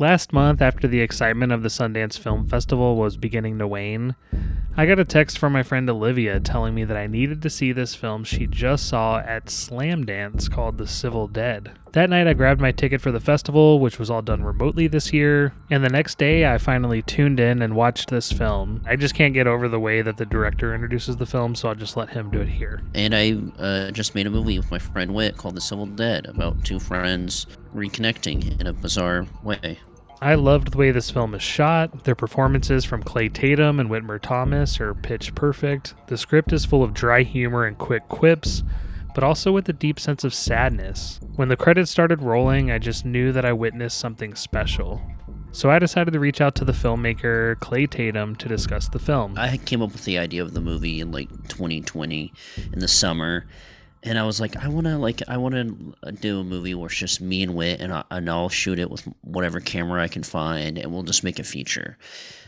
Last month, after the excitement of the Sundance Film Festival was beginning to wane, I got a text from my friend Olivia telling me that I needed to see this film she just saw at Slamdance called The Civil Dead. That night, I grabbed my ticket for the festival, which was all done remotely this year, and the next day, I finally tuned in and watched this film. I just can't get over the way that the director introduces the film, so I'll just let him do it here. And I uh, just made a movie with my friend Whit called The Civil Dead about two friends reconnecting in a bizarre way. I loved the way this film is shot. Their performances from Clay Tatum and Whitmer Thomas are pitch perfect. The script is full of dry humor and quick quips, but also with a deep sense of sadness. When the credits started rolling, I just knew that I witnessed something special. So I decided to reach out to the filmmaker Clay Tatum to discuss the film. I came up with the idea of the movie in like 2020 in the summer, and I was like, I want to like I want to do a movie where it's just me and Whit, and, I, and I'll shoot it with whatever camera I can find, and we'll just make a feature.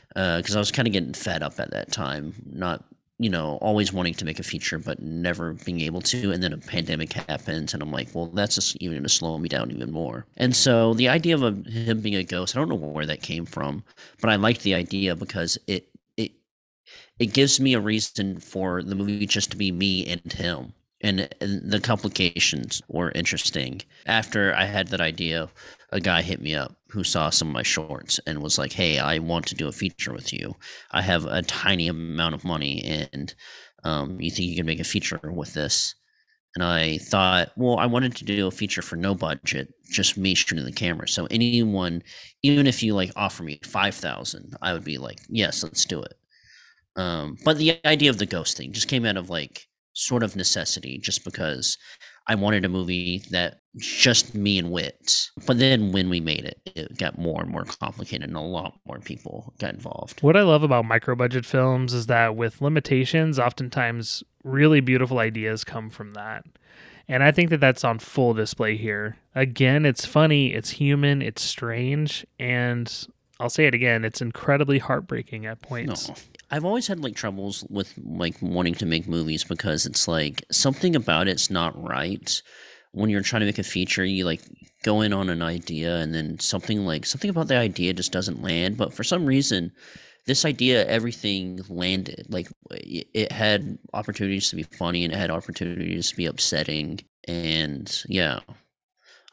Because uh, I was kind of getting fed up at that time, not you know always wanting to make a feature but never being able to, and then a pandemic happens, and I'm like, well, that's just even going to slow me down even more. And so the idea of a, him being a ghost, I don't know where that came from, but I liked the idea because it it it gives me a reason for the movie just to be me and him and, and the complications were interesting. After I had that idea, a guy hit me up who saw some of my shorts and was like, "Hey, I want to do a feature with you. I have a tiny amount of money, and um, you think you can make a feature with this?" And I thought, well, I wanted to do a feature for no budget, just me shooting the camera. So anyone, even if you like offer me five thousand, I would be like, yes, let's do it. Um, but the idea of the ghost thing just came out of like sort of necessity just because I wanted a movie that just me and Whit. But then when we made it, it got more and more complicated and a lot more people got involved. What I love about micro budget films is that with limitations, oftentimes really beautiful ideas come from that. And I think that that's on full display here. Again, it's funny, it's human, it's strange, and I'll say it again, it's incredibly heartbreaking at points. No. I've always had like troubles with like wanting to make movies because it's like something about it's not right. When you're trying to make a feature, you like go in on an idea and then something like something about the idea just doesn't land. But for some reason, this idea, everything landed. Like it had opportunities to be funny and it had opportunities to be upsetting. And yeah,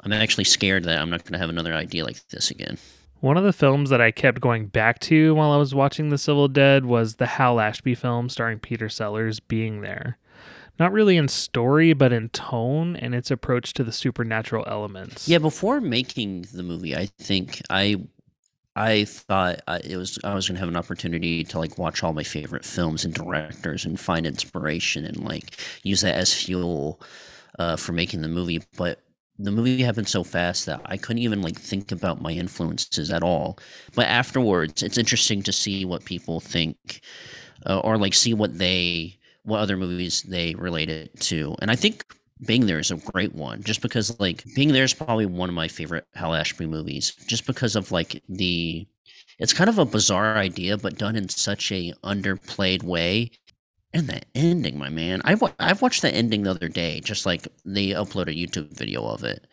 I'm actually scared that I'm not going to have another idea like this again. One of the films that I kept going back to while I was watching The Civil Dead was the Hal Ashby film starring Peter Sellers, Being There. Not really in story, but in tone and its approach to the supernatural elements. Yeah, before making the movie, I think I I thought it was I was gonna have an opportunity to like watch all my favorite films and directors and find inspiration and like use that as fuel uh, for making the movie. But the movie happened so fast that I couldn't even like think about my influences at all. But afterwards, it's interesting to see what people think, uh, or like see what they what other movies they relate it to. And I think being there is a great one, just because like being there is probably one of my favorite Hal Ashby movies, just because of like the. It's kind of a bizarre idea, but done in such a underplayed way and the ending, my man. I I've watched the ending the other day, just like they upload a YouTube video of it.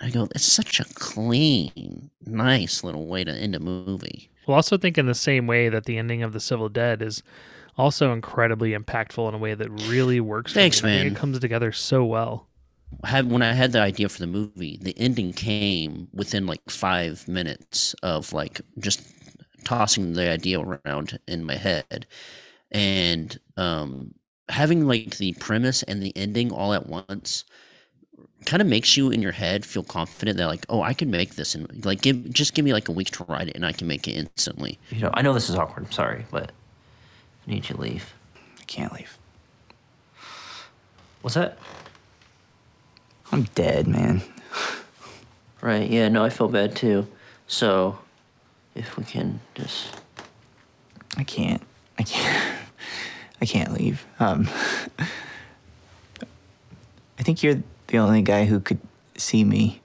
I go, it's such a clean, nice little way to end a movie. Well, also think in the same way that the ending of The Civil Dead is also incredibly impactful in a way that really works. Thanks, man. it comes together so well. Had, when I had the idea for the movie, the ending came within like five minutes of like just tossing the idea around in my head and um, having like the premise and the ending all at once kind of makes you in your head feel confident that like oh i can make this and like give just give me like a week to write it and i can make it instantly. You know i know this is awkward i'm sorry but i need you to leave. I can't leave. What's that? I'm dead man. Right yeah no i feel bad too. So if we can just i can't. I can't I can't leave. Um, I think you're the only guy who could see me.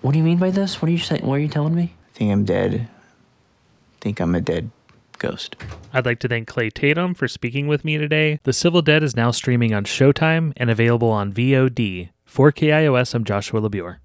What do you mean by this? What are you saying? What are you telling me? I think I'm dead. I think I'm a dead ghost. I'd like to thank Clay Tatum for speaking with me today. The Civil Dead is now streaming on Showtime and available on VOD. For KIOS, I'm Joshua LaBure.